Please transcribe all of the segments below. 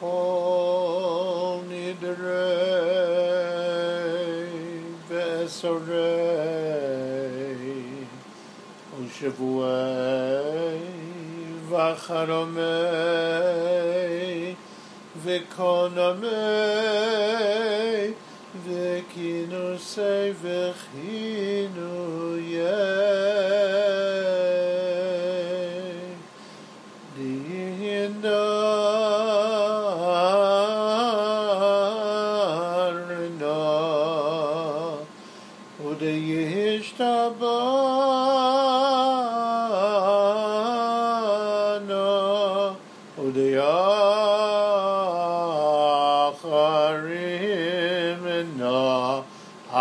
Omni Direi Vesorei Ushavuei Vacharomei Vekonomei Vekinusei Vechim ודיישתבנה ודייחרימנה Ah,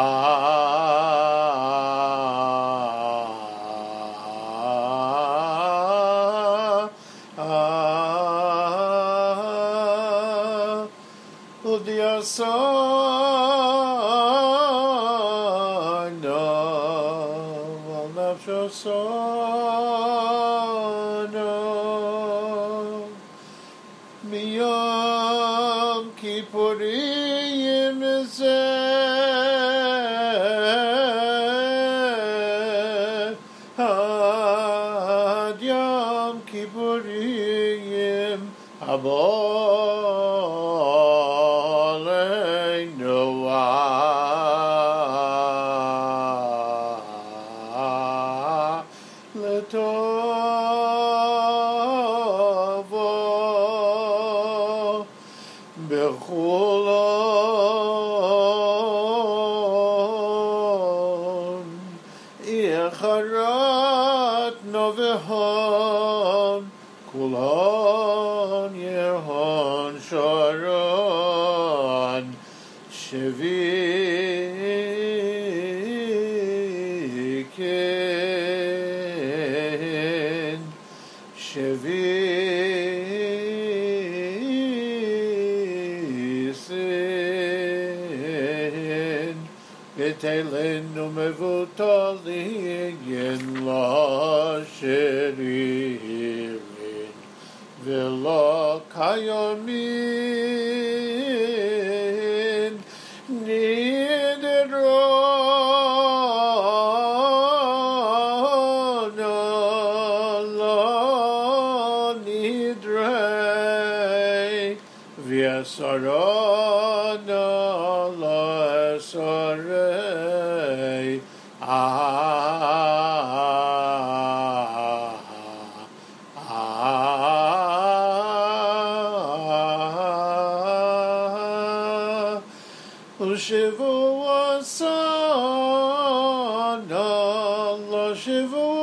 ah, ודיאסנה والنفس الصانع بيوم كيبوري هاد يوم كيبوري أبوه יחרת נובהון כולון ירהון שרון שבי כן שבי ותלן numme vu tol di yengloshevi velo Vyasarana lasare ah, ah, ah. Shivu wasana Shivu